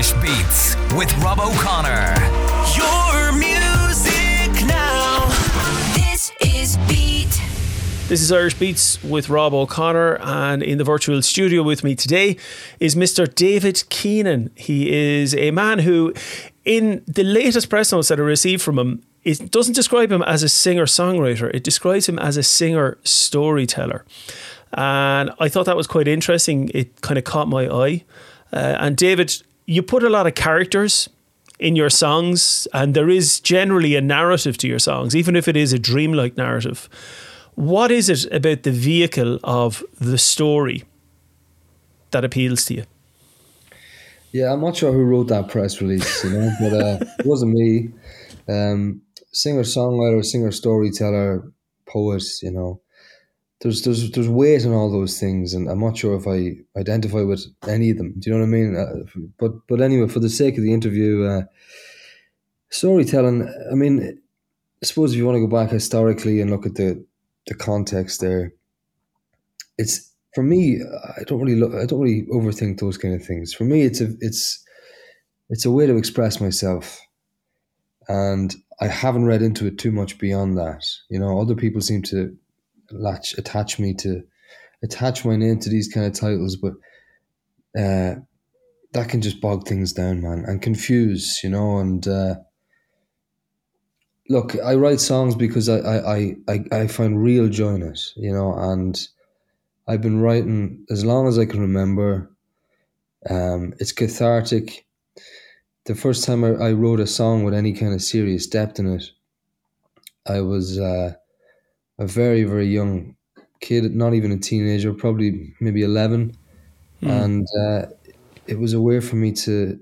Irish Beats with Rob O'Connor. Your music now. This is Beat. This is Irish Beats with Rob O'Connor, and in the virtual studio with me today is Mr. David Keenan. He is a man who, in the latest press notes that I received from him, it doesn't describe him as a singer songwriter, it describes him as a singer storyteller. And I thought that was quite interesting. It kind of caught my eye. Uh, and David, you put a lot of characters in your songs, and there is generally a narrative to your songs, even if it is a dreamlike narrative. What is it about the vehicle of the story that appeals to you? Yeah, I'm not sure who wrote that press release, you know, but uh, it wasn't me. Um, singer songwriter, singer storyteller, poet, you know. There's there's there's weight in all those things, and I'm not sure if I identify with any of them. Do you know what I mean? Uh, but but anyway, for the sake of the interview, uh, storytelling. I mean, I suppose if you want to go back historically and look at the the context there, it's for me. I don't really look. I don't really overthink those kind of things. For me, it's a it's it's a way to express myself, and I haven't read into it too much beyond that. You know, other people seem to latch attach me to attach my name to these kind of titles, but uh, that can just bog things down, man, and confuse, you know. And uh, look, I write songs because I, I, I, I find real joy in it, you know, and I've been writing as long as I can remember. Um, it's cathartic. The first time I, I wrote a song with any kind of serious depth in it, I was uh, a very, very young kid, not even a teenager, probably maybe 11. Mm. And uh, it was a way for me to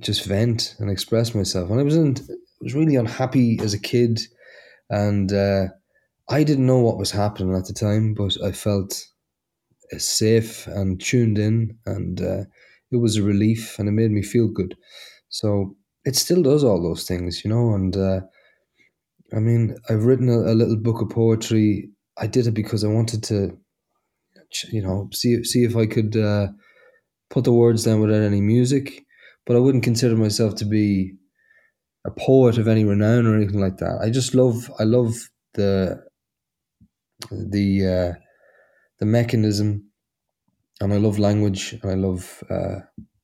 just vent and express myself. And I was in, I was really unhappy as a kid, and uh, I didn't know what was happening at the time, but I felt uh, safe and tuned in, and uh, it was a relief, and it made me feel good. So it still does all those things, you know. And uh, I mean, I've written a, a little book of poetry. I did it because I wanted to, you know, see see if I could uh, put the words down without any music. But I wouldn't consider myself to be a poet of any renown or anything like that. I just love I love the the uh, the mechanism, and I love language, and I love uh,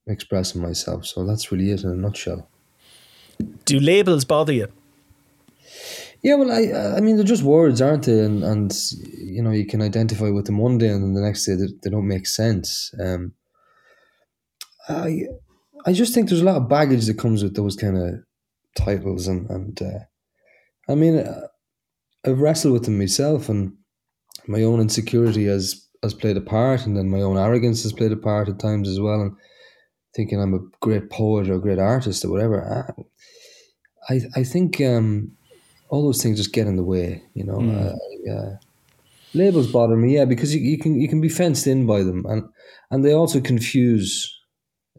expressing myself. So that's really it in a nutshell. Do labels bother you? Yeah, well, I I mean they're just words, aren't they? And and you know you can identify with them one day, and then the next day they, they don't make sense. Um, I I just think there's a lot of baggage that comes with those kind of titles, and and uh, I mean uh, I've wrestled with them myself, and my own insecurity has has played a part, and then my own arrogance has played a part at times as well, and thinking I'm a great poet or a great artist or whatever. I I think um, all those things just get in the way, you know. Mm. Uh, labels bother me, yeah, because you, you can you can be fenced in by them, and and they also confuse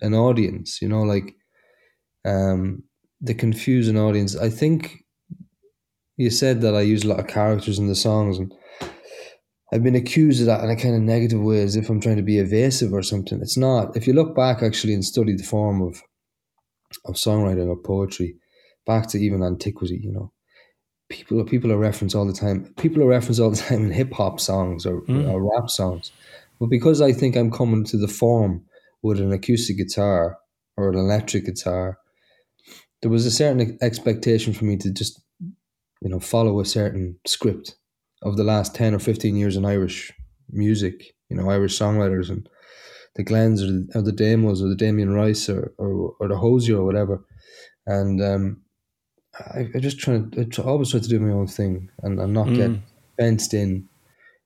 an audience. You know, like um, they confuse an audience. I think you said that I use a lot of characters in the songs, and I've been accused of that in a kind of negative way, as if I'm trying to be evasive or something. It's not. If you look back actually and study the form of of songwriting or poetry, back to even antiquity, you know, people people are referenced all the time. People are referenced all the time in hip hop songs or, mm. or rap songs. But because I think I'm coming to the form with an acoustic guitar or an electric guitar, there was a certain expectation for me to just, you know, follow a certain script of the last 10 or 15 years in Irish music, you know, Irish songwriters and the Glens or the, or the Demos or the Damien Rice or, or, or the Hozier or whatever. And um, I, I just try to I always try to do my own thing and, and not mm. get fenced in.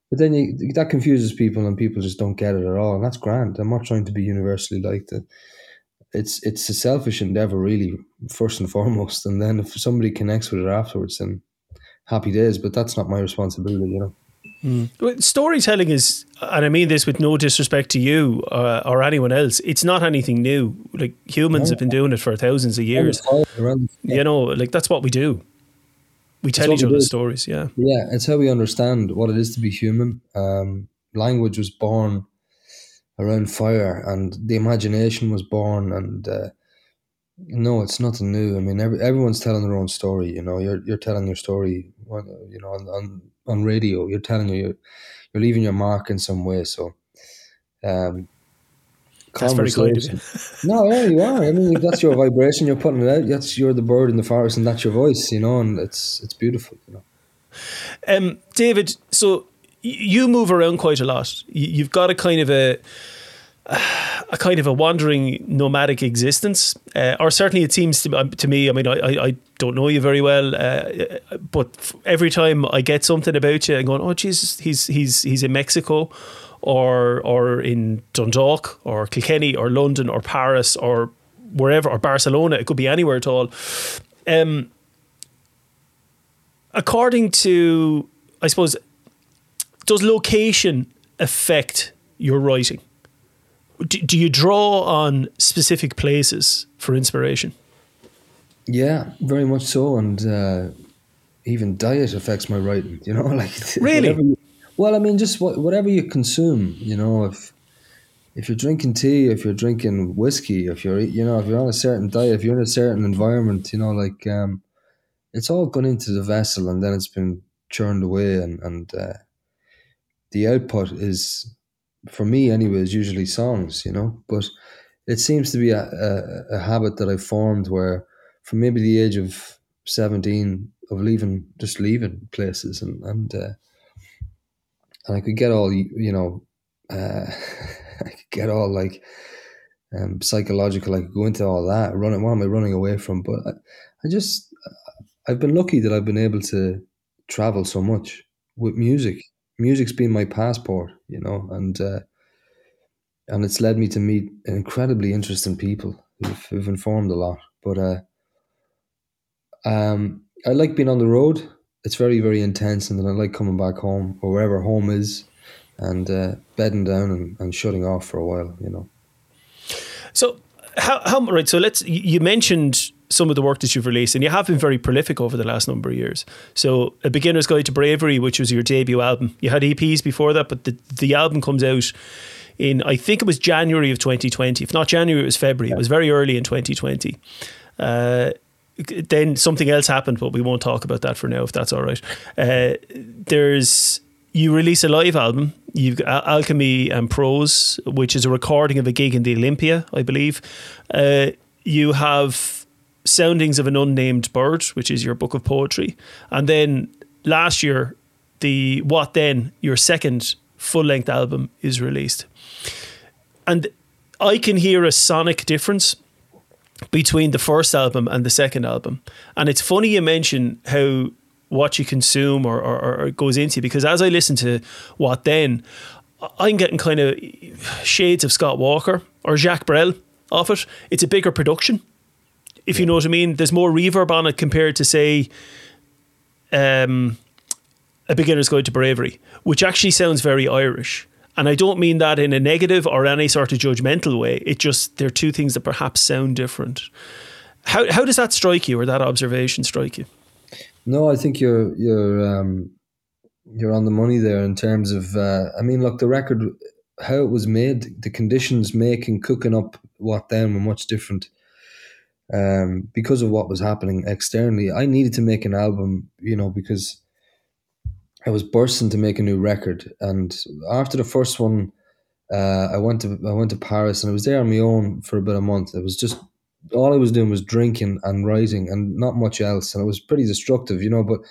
But then you, that confuses people, and people just don't get it at all, and that's grand. I'm not trying to be universally liked. It's it's a selfish endeavor, really, first and foremost, and then if somebody connects with it afterwards, then happy days. But that's not my responsibility, you know. Mm. Storytelling is, and I mean this with no disrespect to you uh, or anyone else, it's not anything new. Like humans have been doing it for thousands of years. You know, like that's what we do. We tell each other stories, yeah. Yeah, it's how we understand what it is to be human. Um, language was born around fire, and the imagination was born, and uh, No, it's nothing new. I mean, every, everyone's telling their own story. You know, you're you're telling your story. You know, on on, on radio, you're telling you you're leaving your mark in some way. So, um, That's very kind no, yeah, you are. I mean, that's your vibration. You're putting it out. That's you're the bird in the forest, and that's your voice. You know, and it's it's beautiful. You know. Um, David, so you move around quite a lot. You've got a kind of a a kind of a wandering nomadic existence, uh, or certainly it seems to, um, to me. I mean, I, I, don't know you very well, uh, but every time I get something about you, I'm going, "Oh, Jesus, he's he's he's in Mexico, or or in Dundalk, or Kilkenny, or London, or Paris, or wherever, or Barcelona. It could be anywhere at all." Um, according to, I suppose, does location affect your writing? Do, do you draw on specific places for inspiration? Yeah, very much so, and uh, even diet affects my writing. You know, like really. You, well, I mean, just what, whatever you consume. You know, if if you're drinking tea, if you're drinking whiskey, if you're you know if you're on a certain diet, if you're in a certain environment, you know, like um, it's all gone into the vessel and then it's been churned away and and uh, the output is for me anyway is usually songs you know? But it seems to be a, a, a habit that i formed where from maybe the age of 17 of leaving just leaving places and and uh, and i could get all you know uh, i could get all like um, psychological i could go into all that. Running what am i running away from? But I, I just I've been lucky that I've been able to travel so much with music. Music's been my passport, you know, and uh, and it's led me to meet incredibly interesting people who've, who've informed a lot. But uh, um, I like being on the road. It's very very intense, and then I like coming back home or wherever home is, and uh, bedding down and, and shutting off for a while, you know. So how how right? So let's you mentioned some of the work that you've released, and you have been very prolific over the last number of years. So, A Beginner's Guide to Bravery, which was your debut album, you had EPs before that, but the, the album comes out in, I think it was January of 2020. If not January, it was February. It was very early in 2020. Uh, then something else happened, but we won't talk about that for now, if that's all right. Uh, there's you release a live album. You've got Alchemy and Prose, which is a recording of a gig in the Olympia, I believe. Uh, you have Soundings of an Unnamed Bird, which is your book of poetry. And then last year, the What Then, your second full length album, is released. And I can hear a sonic difference between the first album and the second album. And it's funny you mention how what you consume or, or, or goes into because as I listen to What Then, I'm getting kind of shades of Scott Walker or Jacques Brel off it. It's a bigger production if you know what I mean. There's more reverb on it compared to say um, a beginner's guide to bravery, which actually sounds very Irish. And I don't mean that in a negative or any sort of judgmental way. It just they're two things that perhaps sound different. How how does that strike you, or that observation strike you? No, I think you're you're um, you're on the money there in terms of. Uh, I mean, look, the record, how it was made, the conditions making, cooking up what then were much different um, because of what was happening externally. I needed to make an album, you know, because I was bursting to make a new record. And after the first one, uh, I went to I went to Paris and I was there on my own for about a month. It was just all I was doing was drinking and writing and not much else, and it was pretty destructive, you know. But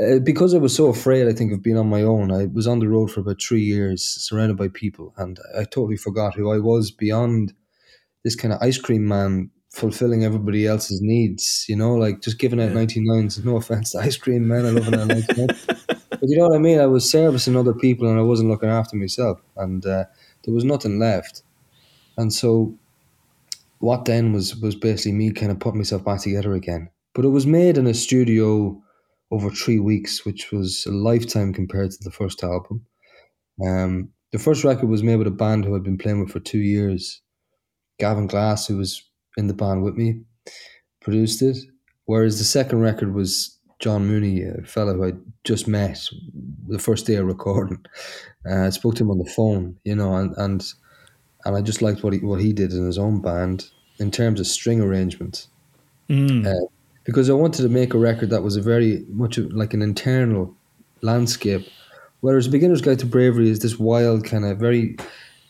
uh, because I was so afraid, I think of being on my own, I was on the road for about three years, surrounded by people, and I totally forgot who I was beyond this kind of ice cream man fulfilling everybody else's needs, you know, like just giving out yeah. 99s. No offense to ice cream man, I love it 99. but you know what I mean? I was servicing other people and I wasn't looking after myself. And uh, there was nothing left. And so what then was, was basically me kind of putting myself back together again. But it was made in a studio over three weeks, which was a lifetime compared to the first album. Um, the first record was made with a band who I'd been playing with for two years. Gavin Glass, who was in the band with me, produced it. Whereas the second record was John Mooney, a fellow who I just met the first day of recording. Uh, I spoke to him on the phone, you know, and and, and I just liked what he what he did in his own band. in terms of string arrangement. Uh, because I wanted to make a record that was a very much like an internal landscape. Whereas Beginner's Guide to Bravery is this wild, kind of very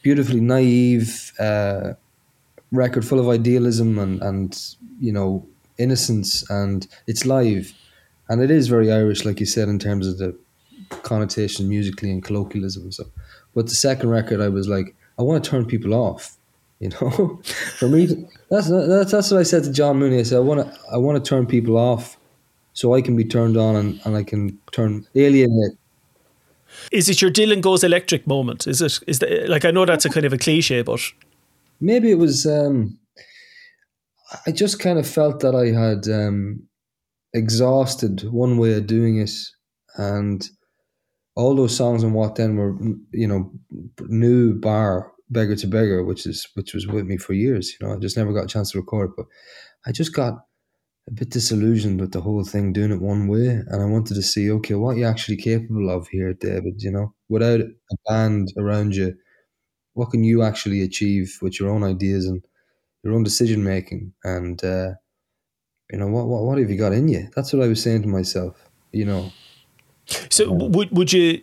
beautifully naive uh, record full of idealism and, and, you know, innocence, and it's live. And it is very Irish, like you said, in terms of the connotation musically and colloquialism stuff. But the second record, I was like, I want to turn people off. You know, for me, that's that's that's what I said to John Mooney. I said, I want to I want to turn people off, so I can be turned on and, and I can turn alienate. Is it your Dylan goes electric moment? Is it? Is that like I know that's a kind of a cliche, but Maybe it was. Um, I just kind of felt that I had um, exhausted one way of doing it, and all those songs and what then were, you know, new bar beggar to beggar, which is which was with me for years. You know, I just never got a chance to record but I just got a bit disillusioned with the whole thing, doing it one way, and I wanted to see, okay, what you're actually capable of here, David? You know, without a band around you, what can you actually achieve with your own ideas and your own decision making? And uh, you know, what, what what have you got in you? That's what I was saying to myself. You know, So would would you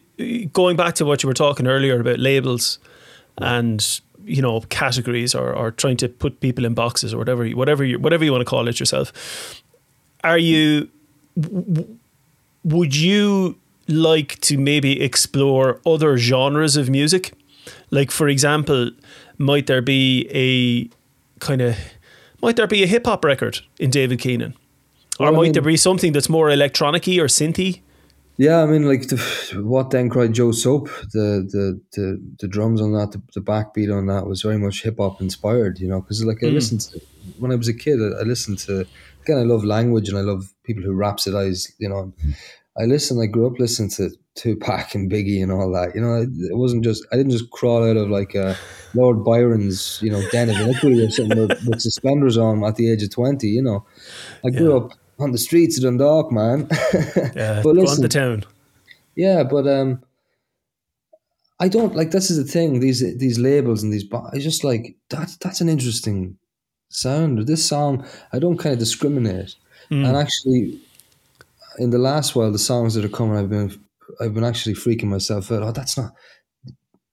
going back to what you were talking earlier about labels and you know categories or, or trying to put people in boxes or whatever you- whatever you, whatever you want to call it yourself are you w- would you like to maybe explore other genres of music like for example might there be a kind of might there be a hip hop record in David Keenan or Well, I might there be something that's more electronic-y or synthy Yeah, I mean, like the, what then cried Joe Soap, the the the, the drums on that, the, the backbeat on that was very much hip hop inspired, you know. Because like I hmm. listened to when I was a kid, I, I listened to again. I love language and I love people who rhapsodize, you know. I listened. I grew up listening to Tupac and Biggie and all that. You know, it, wasn't just. I didn't just crawl out of like uh, Lord Byron's, you know, den of iniquity or something with, with suspenders on at the age of twenty. You know, I grew Yeah. up on the streets of Dundalk, man. yeah But listen- the town Yeah, but um, I don't like. This is the thing. These these labels and these. I just like that's that's an interesting sound. This song, I don't kind of discriminate. And actually, in the last while, the songs that are coming, I've been I've been actually freaking myself out. Oh, that's not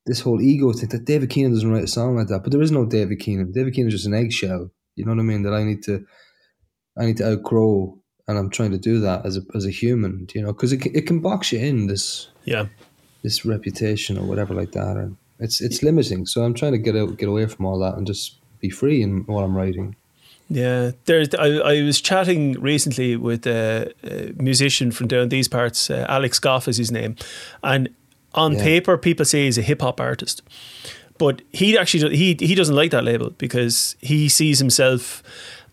this whole ego thing. That David Keenan doesn't write a song like that. But there is no David Keenan. David Keenan is just an eggshell. You know what I mean? That I need to I need to outgrow, and I'm trying to do that as a as a human. You know, because it can- it can box you in this yeah this reputation or whatever like that, and it's it's limiting. So I'm trying to get out, get away from all that, and just be free in what I'm writing. Yeah, there's. I, I was chatting recently with a, a musician from down these parts. Uh, Alex Goff is his name, and on Yeah. paper, people say he's a hip hop artist, but he actually he he doesn't like that label because he sees himself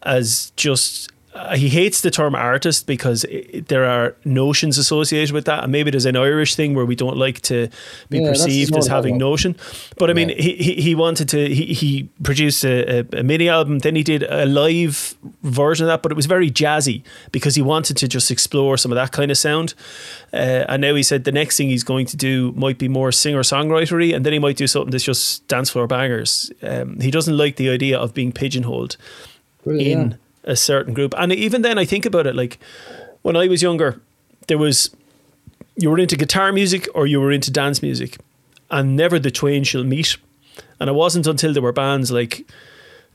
as just. Uh, he hates the term artist because it, there are notions associated with that, and maybe there's an Irish thing where we don't like to be Yeah, perceived as having that. notion. But I mean, Yeah. he, he he wanted to. He, he produced a, a, a mini album. Then he did a live version of that, but it was very jazzy because he wanted to just explore some of that kind of sound. Uh, and now he said the next thing he's going to do might be more singer songwritery, and then he might do something that's just dance floor bangers. Um, he doesn't like the idea of being pigeonholed Really, in yeah. A certain group. And even then, I think about it like when I was younger, there was you were into guitar music or you were into dance music, and never the twain shall meet. And it wasn't until there were bands like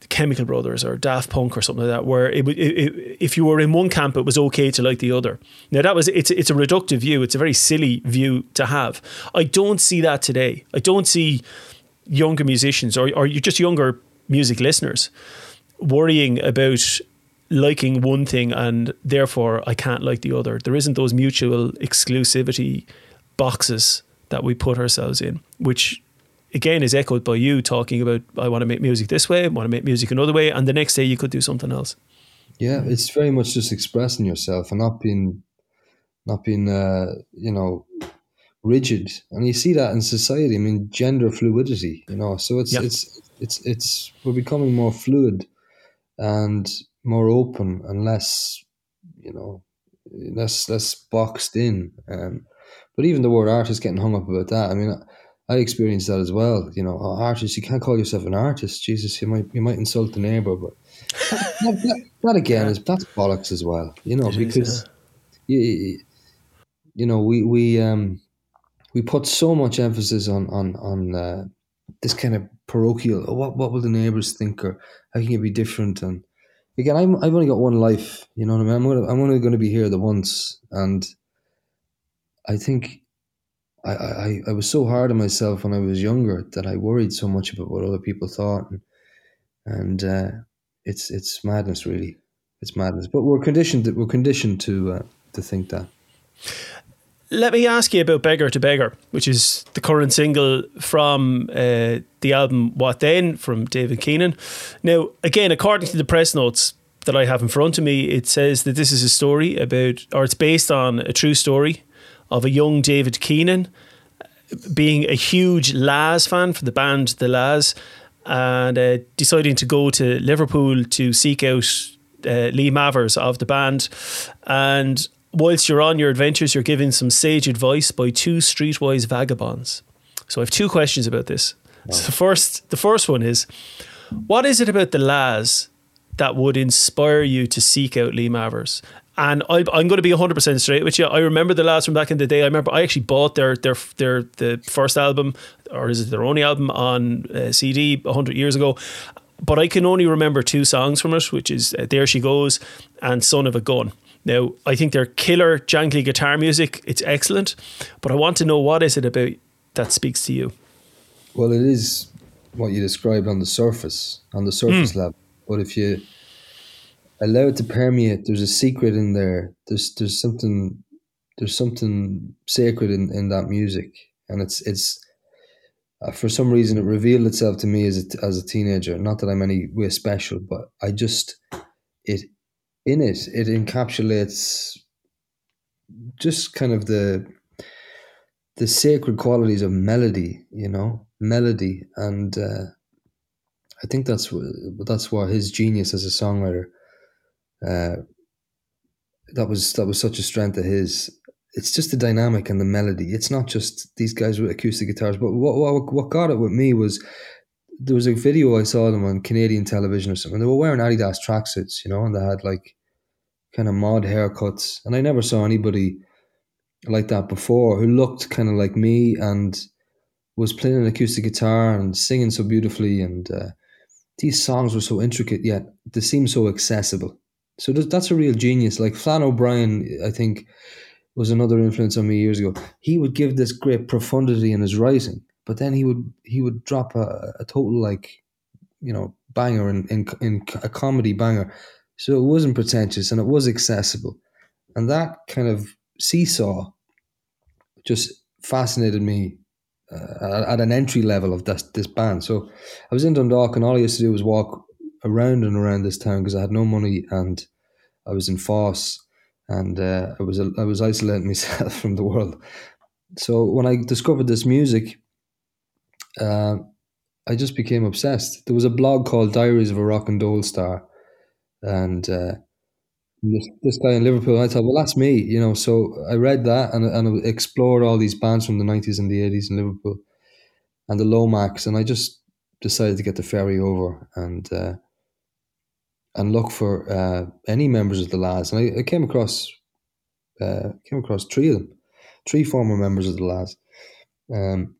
the Chemical Brothers or Daft Punk or something like that, where it, would- it, it, if you were in one camp, it was okay to like the other. Now that was it's it's a reductive view. It's a very silly view to have. I don't see that today. I don't see younger musicians or or just younger music listeners worrying about liking one thing and therefore I can't like the other. There isn't those mutual exclusivity boxes that we put ourselves in, which again is echoed by you talking about I want to make music this way, I want to make music another way, and the next day you could do something else. Yeah, it's very much just expressing yourself and not being, not being, uh, you know, rigid. And you see that in society. I mean, gender fluidity. You know, so it's Yeah. it's it's it's we're becoming more fluid and more open and less, you know, less less boxed in. Um, but even the word artist getting hung up about that. I mean, I experienced that as well. You know, oh, artist, you can't call yourself an artist. Jesus, you might you might insult the neighbor, but that, that, that again is that's bollocks as well. You know, It is, because you, you know we we um we put so much emphasis on on on uh, this kind of parochial. oh, What what will the neighbors think, or how can you be different? And again, I'm I've only got one life. You know what I mean? I'm gonna, I'm only going to be here the once, and I think I, I, I was so hard on myself when I was younger that I worried so much about what other people thought, and, and uh, it's it's madness, really. It's madness. But we're conditioned. We're conditioned to uh, to think that. Let me ask you about Beggar to Beggar, which is the current single from uh, the album What Then from David Keenan. Now, again, according to the press notes that I have in front of me, it says that this is a story about, or it's based on a true story of a young David Keenan being a huge La's fan for the band The La's and uh, deciding to go to Liverpool to seek out uh, Lee Mavers of the band. And whilst you're on your adventures, you're given some sage advice by two streetwise vagabonds. So I have two questions about this. So first, the first one is, what is it about the La's that would inspire you to seek out Lee Mavers? And I, I'm going to be 100% straight with you. I remember the La's from back in the day. I remember I actually bought their their their the first album, or is it their only album on uh, CD 100 years ago. But I can only remember two songs from it, which is uh, "There She Goes" and "Son of a Gun." Now, I think they're killer jangly guitar music. It's excellent, but I want to know what is it about that speaks to you. Well, it is what you described on the surface, on the surface level. But if you allow it to permeate, there's a secret in there. There's there's something there's something sacred in, in that music, and it's it's uh, for some reason it revealed itself to me as a, as a teenager. Not that I'm any way special, but I just it in it it encapsulates just kind of the the sacred qualities of melody, you know, melody, and uh, I think that's that's what his genius as a songwriter. Uh, that was that was such a strength of his. It's just the dynamic and the melody. It's not just these guys with acoustic guitars, but what what, what got it with me was there was a video I saw them on Canadian television or something. They were wearing Adidas tracksuits, you know, and they had like kind of mod haircuts, and I never saw anybody like that before who looked kind of like me and was playing an acoustic guitar and singing so beautifully and uh, these songs were so intricate yet they seemed so accessible so that's a real genius like Flann o'brien i think was another influence on me years ago he would give this great profundity in his writing but then he would he would drop a, a total like you know banger in, in in a comedy banger so it wasn't pretentious and it was accessible and that kind of seesaw just fascinated me uh, at an entry level of this this band. So I was in Dundalk, and all I used to do was walk around and around this town because I had no money, and I was in force and uh, I was I was isolating myself from the world. So when I discovered this music, uh, I just became obsessed. There was a blog called Diaries of a Rock and Roll Star, and uh, this, this guy in Liverpool. I thought, well, that's me, you know. So I read that and and explored all these bands from the nineties and the eighties in Liverpool, and the Lomax, and I just decided to get the ferry over and uh, and look for uh, any members of the La's. And I, I came across uh, came across three of them, three former members of the La's, um,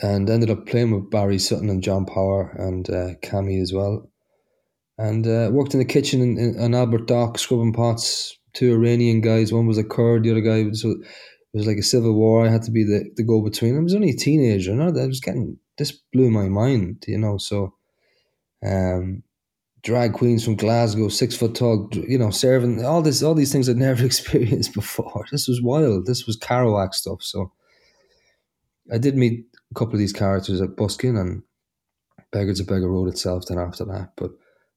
and ended up playing with Barry Sutton and John Power and uh, Cammy as well and uh, worked in the kitchen in, in, in Albert Dock, scrubbing pots. Two Iranian guys. One was a Kurd, the other guy was. It was like a civil war. I had to be the, the go between. I was only a teenager. Know, I was getting this blew my mind. You know, so um, drag queens from Glasgow, six foot tall. You know, serving all this, all these things I'd never experienced before. This was wild. This was Kerouac stuff. So I did meet a couple of these characters at Buskin and Beggar to Beggar Road itself. Then after that, but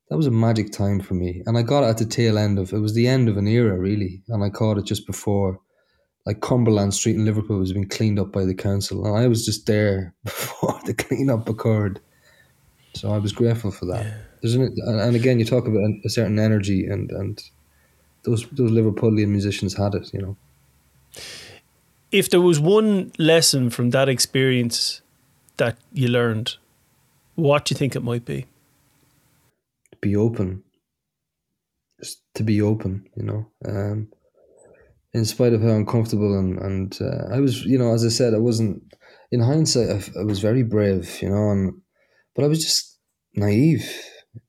that was a magic time for me. And I got it at the tail end of it was the end of an era really. And I caught it just before like Cumberland Street in Liverpool was being cleaned up by the council. And I was just there before the cleanup occurred. So I was grateful for that. There's an, and again you talk about a certain energy and, and those those Liverpoolian musicians had it, you know. If there was one lesson from that experience that you learned, what do you think it might be? be open. Just to be open you know um in spite of how uncomfortable and and uh, i was you know as i said i wasn't in hindsight I, I was very brave you know and but i was just naive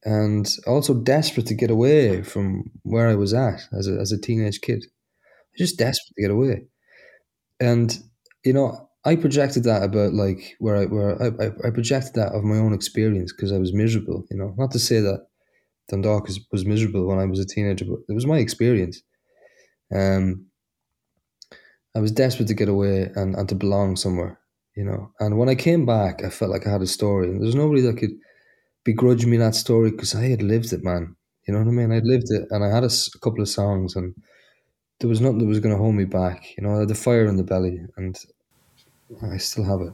and also desperate to get away from where i was at as a, as a teenage kid. Just desperate to get away and you know I projected that about like where I where I, I projected that of my own experience because I was miserable. You know, not to say that Dundalk was, was miserable when I was a teenager, but it was my experience. Um, I was desperate to get away and, and to belong somewhere, you know. And when I came back, I felt like I had a story, and there's nobody that could begrudge me that story because I had lived it, man. You know what I mean? I'd lived it, and I had a, a couple of songs, and there was nothing that was going to hold me back. You know, I had the fire in the belly, and I still have it.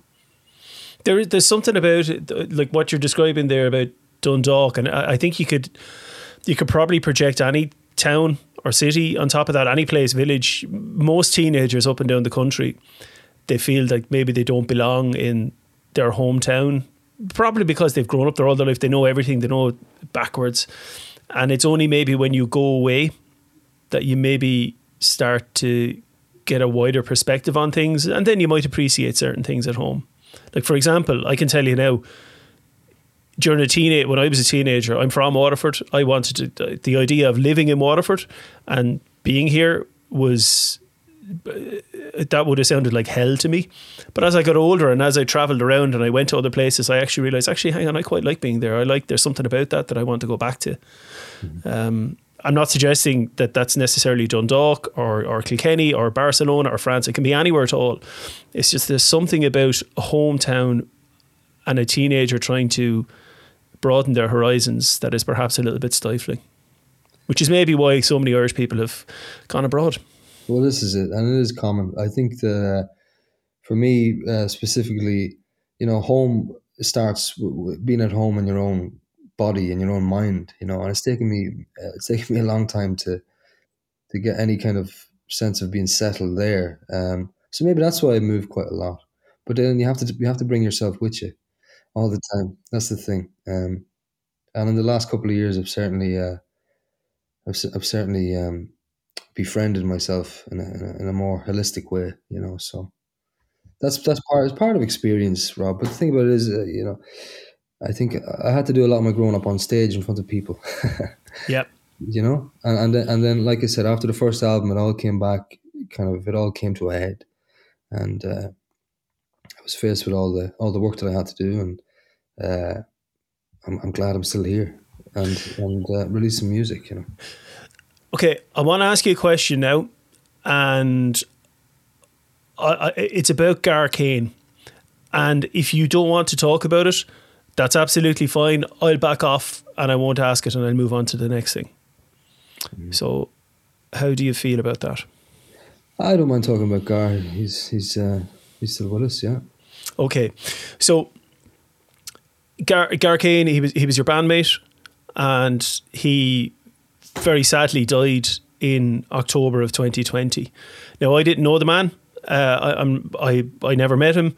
There, there's something about it, like what you're describing there about Dundalk, and I, I think you could, you could probably project any town or city on top of that, any place, village. Most teenagers up and down the country, they feel like maybe they don't belong in their hometown, probably because they've grown up there all their life. They know everything, they know backwards, and it's only maybe when you go away that you maybe start to get a wider perspective on things, and then you might appreciate certain things at home. Like for example, I can tell you now. During a teenage, when I was a teenager, I'm from Waterford. I wanted to, the idea of living in Waterford and being here was that would have sounded like hell to me. But as I got older and as I travelled around and I went to other places, I actually realised, actually, hang on, I quite like being there. I like there's something about that that I want to go back to. Mm-hmm. Um, I'm not suggesting that that's necessarily Dundalk or, or Kilkenny or Barcelona or France. It can be anywhere at all. It's just there's something about a hometown and a teenager trying to broaden their horizons that is perhaps a little bit stifling, which is maybe why so many Irish people have gone abroad. Well, this is it, and it is common. I think the for me uh, specifically, you know, home starts being at home in your own body and your own mind, you know. And it's taken me uh, it's taken me a long time to to get any kind of sense of being settled there. Um, so maybe that's why I move quite a lot. But then you have to you have to bring yourself with you all the time. That's the thing. Um, and in the last couple of years, I've certainly uh, I've, I've certainly um, befriended myself in a, in a, in a more holistic way. You know, so that's that's part it's part of experience, Rob. But the thing about it is, uh, you know, I think I had to do a lot of my growing up on stage in front of people. yep. You know, and and then, and then, like I said, after the first album, it all came back. Kind of, it all came to a head, and uh, I was faced with all the all the work that I had to do, and uh, I'm, I'm glad I'm still here and and uh, releasing music. You know. Okay, I want to ask you a question now, and I, I, it's about Gar Kane. And if you don't want to talk about it, that's absolutely fine. I'll back off and I won't ask it and I'll move on to the next thing. Mm. So, how do you feel about that? I don't mind talking about Gar. He's he's uh, he's still with us, yeah. Okay, so Gar, Gar Kane, he was he was your bandmate, and he very sadly died in October of 2020. Now I didn't know the man. Uh, I, I'm I I never met him.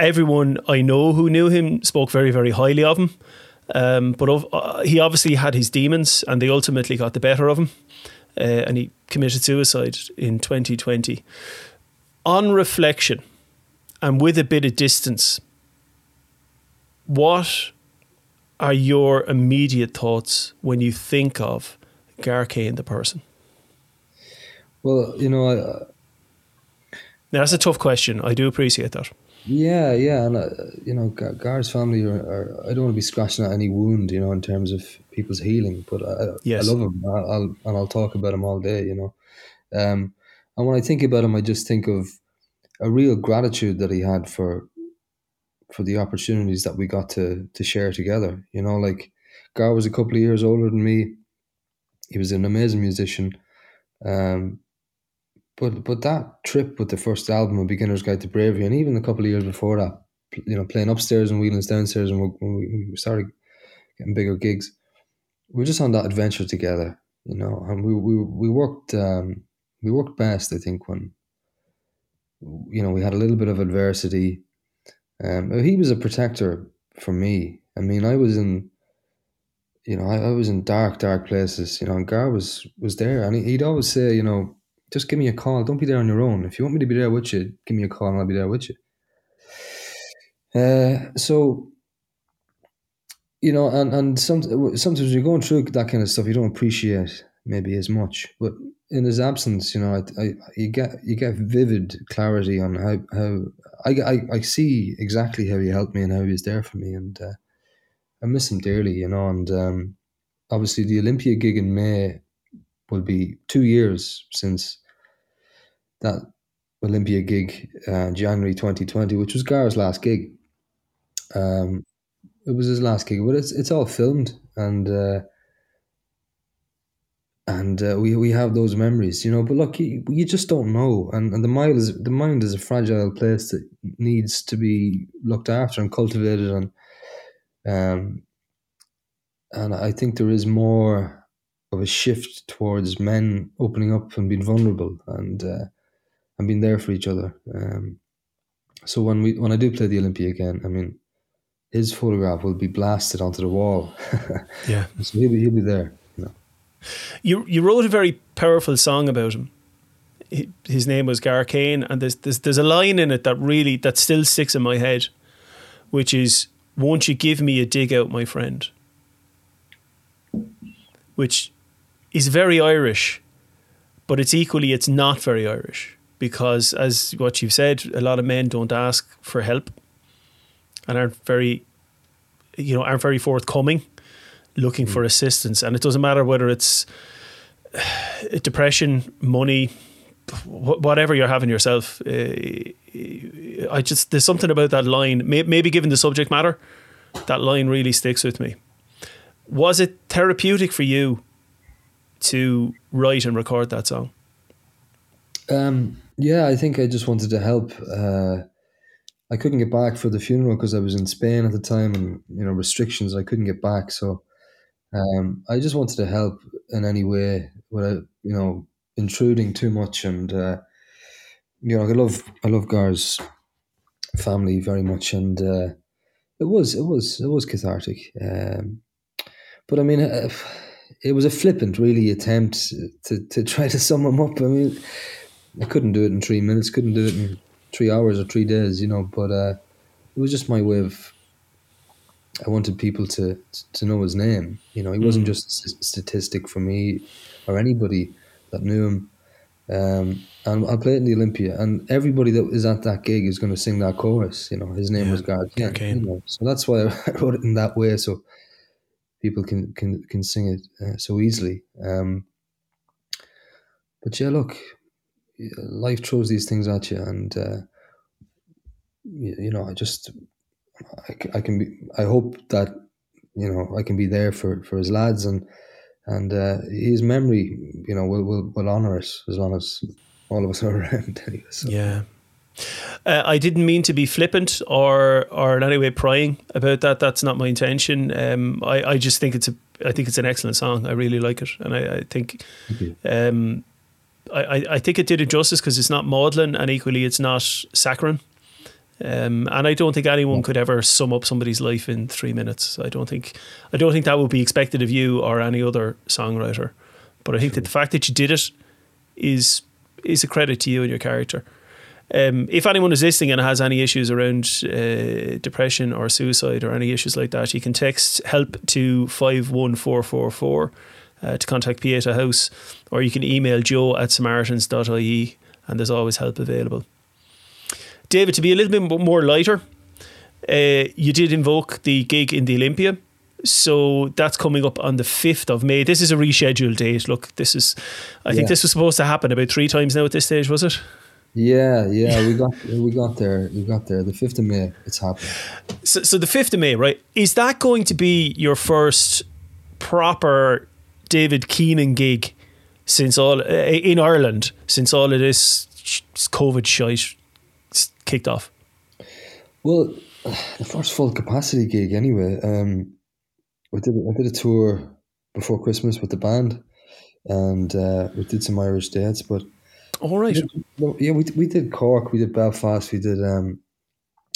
Everyone I know who knew him spoke very very highly of him. Um, but uh, he obviously had his demons, and they ultimately got the better of him, uh, and he committed suicide in 2020. On reflection, and with a bit of distance, what are your immediate thoughts when you think of Gar Kane, the person? Well, you know, I, now, that's a tough question. I do appreciate that. Yeah, yeah, and uh, you know, Gar's family are, are, I don't want to be scratching at any wound, you know, in terms of people's healing. But I, yes. I love him, I'll, I'll, and I'll talk about him all day, you know. Um, and when I think about him, I just think of a real gratitude that he had for for the opportunities that we got to to share together. You know, like Gar was a couple of years older than me. He was an amazing musician. Um, but but that trip with the first album, A Beginner's Guide to Bravery, and even a couple of years before that, you know, playing upstairs and wheeling downstairs, and we, we started getting bigger gigs, we were just on that adventure together, you know. And we we we worked um, we worked best, I think, when you know, we had a little bit of adversity. Um, he was a protector for me. I mean, I was in, you know, I, I was in dark, dark places. You know, and Gar was was there, and he, he'd always say, you know, just give me a call. Don't be there on your own. If you want me to be there with you, give me a call, and I'll be there with you. Uh, so you know, and and some, sometimes you're going through that kind of stuff, you don't appreciate maybe as much. But in his absence, you know, I, I, you get you get vivid clarity on how how I, I, I see exactly how he helped me and how he was there for me, and uh, I miss him dearly, you know. And um, obviously, the Olympia gig in May will be two years since that Olympia gig, uh, January 2020, which was Gar's last gig. Um, it was his last gig, but it's it's all filmed and uh, and uh, we we have those memories, you know. But look, you, you just don't know, and and the mind is the mind is a fragile place that needs to be looked after and cultivated, and um, and I think there is more of a shift towards men opening up and being vulnerable and uh, and being there for each other. Um, so when we when I do play the Olympia again, I mean, his photograph will be blasted onto the wall. Yeah. so he'll be, he'll be there. You know. You you wrote a very powerful song about him. His name was Gar Kane, and there's, there's there's a line in it that really that still sticks in my head, which is "Won't you give me a dig out, my friend?" Which is very Irish, but it's equally it's not very Irish because, as what you've said, a lot of men don't ask for help and aren't very, you know, aren't very forthcoming, looking for assistance, and it doesn't matter whether it's depression, money, whatever you're having yourself. Uh, I just there's something about that line. Maybe given the subject matter, that line really sticks with me. Was it therapeutic for you to write and record that song? Um, yeah, I think I just wanted to help. Uh, I couldn't get back for the funeral because I was in Spain at the time, and you know restrictions. I couldn't get back, so um, I just wanted to help in any way without you know intruding too much. And uh, you know, I love I love Gar's family very much, and uh, it was it was it was cathartic. Um, but I mean, uh, it was a flippant, really, attempt to to try to sum him up. I mean, I couldn't do it in three minutes, couldn't do it in three hours or three days, you know. But uh, it was just my way of. I wanted people to to know his name. You know, he wasn't just a statistic for me or anybody that knew him. Um, and I played play in the Olympia, and everybody that is at that gig is going to sing that chorus. You know, his name Yeah, was Gar Kane. Kane. You know, so that's why I wrote it in that way, so people can can can sing it uh, so easily. Um, but yeah, look, life throws these things at you, and uh, you, you know, I just I can be. I hope that you know I can be there for for his lads and and uh, his memory. You know, will will will honor us as long as all of us are around. Anyway, so. Yeah. Uh, I didn't mean to be flippant or or in any way prying about that. That's not my intention. Um, I, I just think it's a I think it's an excellent song. I really like it, and I, I think um, I, I- I think it did it justice because it's not maudlin and equally it's not saccharine. Um, and I don't think anyone could ever sum up somebody's life in three minutes. I don't think I don't think that would be expected of you or any other songwriter. But I think that the fact that you did it is is a credit to you and your character. Um, if anyone is listening and has any issues around uh, depression or suicide or any issues like that, you can text help to 51444 uh, to contact Pieta House, or you can email jo at samaritans.ie, and there's always help available. David, to be a little bit more lighter, uh, you did invoke the gig in the Olympia. So that's coming up on the 5th of May. This is a rescheduled date. Look, this is, I think Yeah. this was supposed to happen about three times now at this stage, was it? Yeah, yeah, we got we got there. We got there. The fifth of May, it's happening. So, so the 5th of May, right? Is that going to be your first proper David Keenan gig since all in Ireland since all of this COVID shite s- kicked off? Well, the first full capacity gig, anyway. Um, we did I did a tour before Christmas with the band, and uh, we did some Irish dates. But All right. Yeah, we we did Cork, we did Belfast, we did um,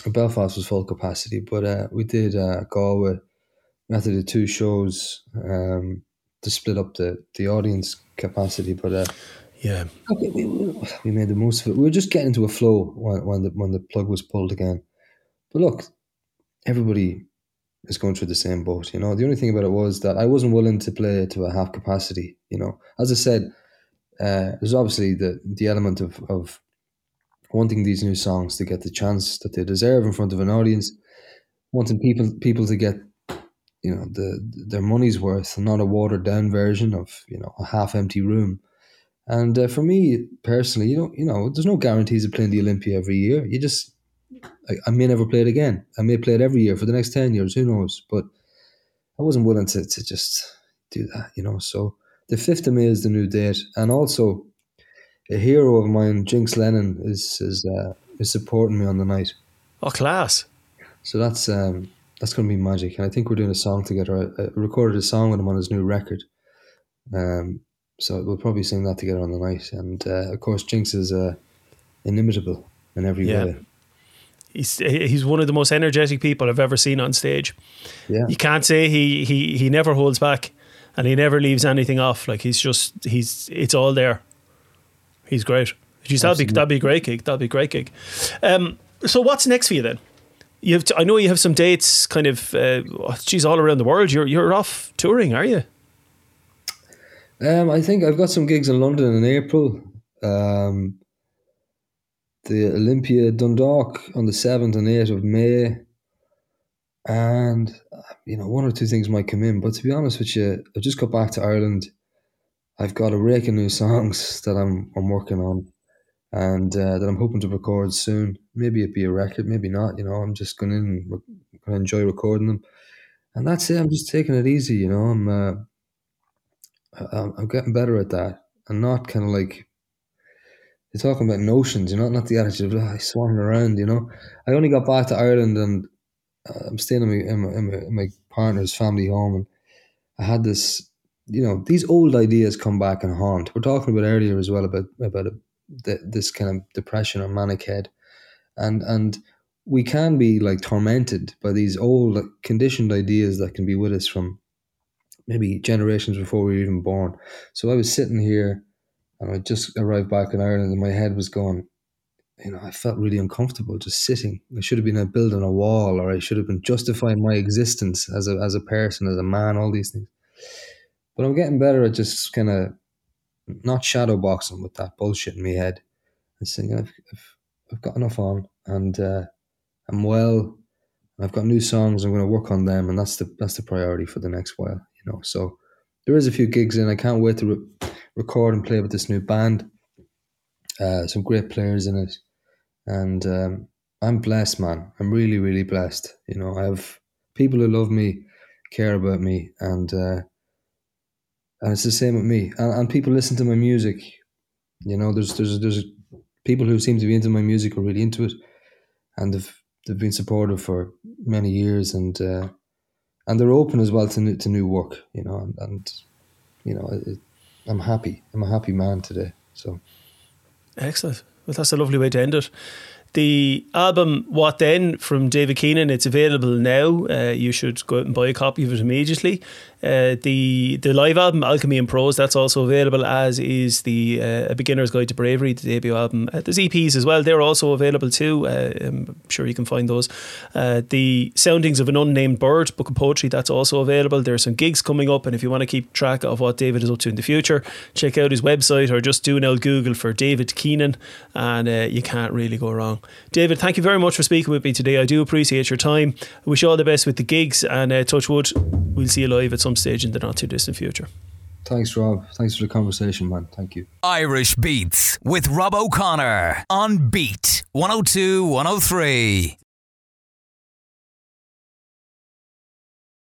Belfast was full capacity, but uh, we did uh, Galway. We had to do two shows um, to split up the, the audience capacity, but uh, Yeah. okay, we, we made the most of it. We were just getting into a flow when, when the when the plug was pulled again. But look, everybody is going through the same boat. You know, the only thing about it was that I wasn't willing to play to a half capacity. You know, as I said, uh, there's obviously the the element of of wanting these new songs to get the chance that they deserve in front of an audience, wanting people people to get you know the their money's worth, and not a watered down version of you know a half empty room. And uh, for me personally, you know, you know, there's no guarantees of playing the Olympia every year. You just I, I may never play it again. I may play it every year for the next 10 years, who knows? But I wasn't willing to, to just do that, you know. So the 5th of May is the new date. And also, a hero of mine, Jinx Lennon, is is, uh, is supporting me on the night. Oh, class. So that's um, that's going to be magic. And I think we're doing a song together. I, I recorded a song with him on his new record. Um, so we'll probably sing that together on the night. And uh, of course, Jinx is uh, inimitable in every Yeah. way. He's he's one of the most energetic people I've ever seen on stage. Yeah. You can't say he he he never holds back, and he never leaves anything off. Like he's just he's it's all there. He's great. Geez, that'd be that'd be a great gig. That'd be a great gig. Um, so what's next for you then? You have to, I know you have some dates, kind of. Uh, geez, all around the world. You're you're off touring, are you? Um, I think I've got some gigs in London in April. Um, the Olympia Dundalk on the seventh and eighth of May, and you know one or two things might come in. But to be honest with you, I've just got back to Ireland. I've got a rake of new songs that I'm I'm working on, and uh, that I'm hoping to record soon. Maybe it be a record, maybe not. You know, I'm just going in, enjoy recording them, and that's it. I'm just taking it easy. You know, I'm. Uh, I'm, getting better at that, and not kind of like you're talking about notions, you know, not the attitude of "Ah, I swung around. You know, I only got back to Ireland, and Uh, I'm staying in my, in my in my partner's family home, and I had this, you know, these old ideas come back and haunt. We're talking about earlier as well about about a, th this kind of depression or manic head, and and we can be like tormented by these old like, conditioned ideas that can be with us from maybe generations before we were even born. So I was sitting here and I just arrived back in Ireland and my head was going, you know, I felt really uncomfortable just sitting. I should have been uh, building a wall or I should have been justifying my existence as a, as a person, as a man, all these things. But I'm getting better at just kind of not shadow boxing with that bullshit in my head and saying, I've, I've, I've got enough on and uh, I'm well. I've got new songs. I'm going to work on them, and that's the that's the priority for the next while. You know, so there is a few gigs in. I can't wait to re- record and play with this new band. Uh, some great players in it, and um, I'm blessed, man. I'm really, really blessed. You know, I have people who love me, care about me, and uh, and it's the same with me. And, and people listen to my music. You know, there's there's there's people who seem to be into my music are really into it, and they've they've been supportive for many years, and uh, and they're open as well to new, to new work. You know, and, and you know, it, I'm happy. I'm a happy man today. So Excellent. Well, that's a lovely way to end it. The album "What Then" from David Keenan. It's available now. Uh, you should go out and buy a copy of it immediately. Uh, the the live album "Alchemy and Prose" that's also available, as is the uh, "A Beginner's Guide to Bravery," the debut album. Uh, there's EPs as well. They're also available too. Uh, I'm sure you can find those. Uh, the "Soundings of an Unnamed Bird" book of poetry that's also available. There are some gigs coming up, and if you want to keep track of what David is up to in the future, check out his website or just do an old Google for David Keenan, and uh, you can't really go wrong. David, thank you very much for speaking with me today. I do appreciate your time. I wish you all the best with the gigs, and uh, touch wood, we'll see you live at some stage in the not too distant future. thanks, Rob. Thanks for the conversation, man. Thank you. Irish Beats with Rob O'Connor on Beat 102 103.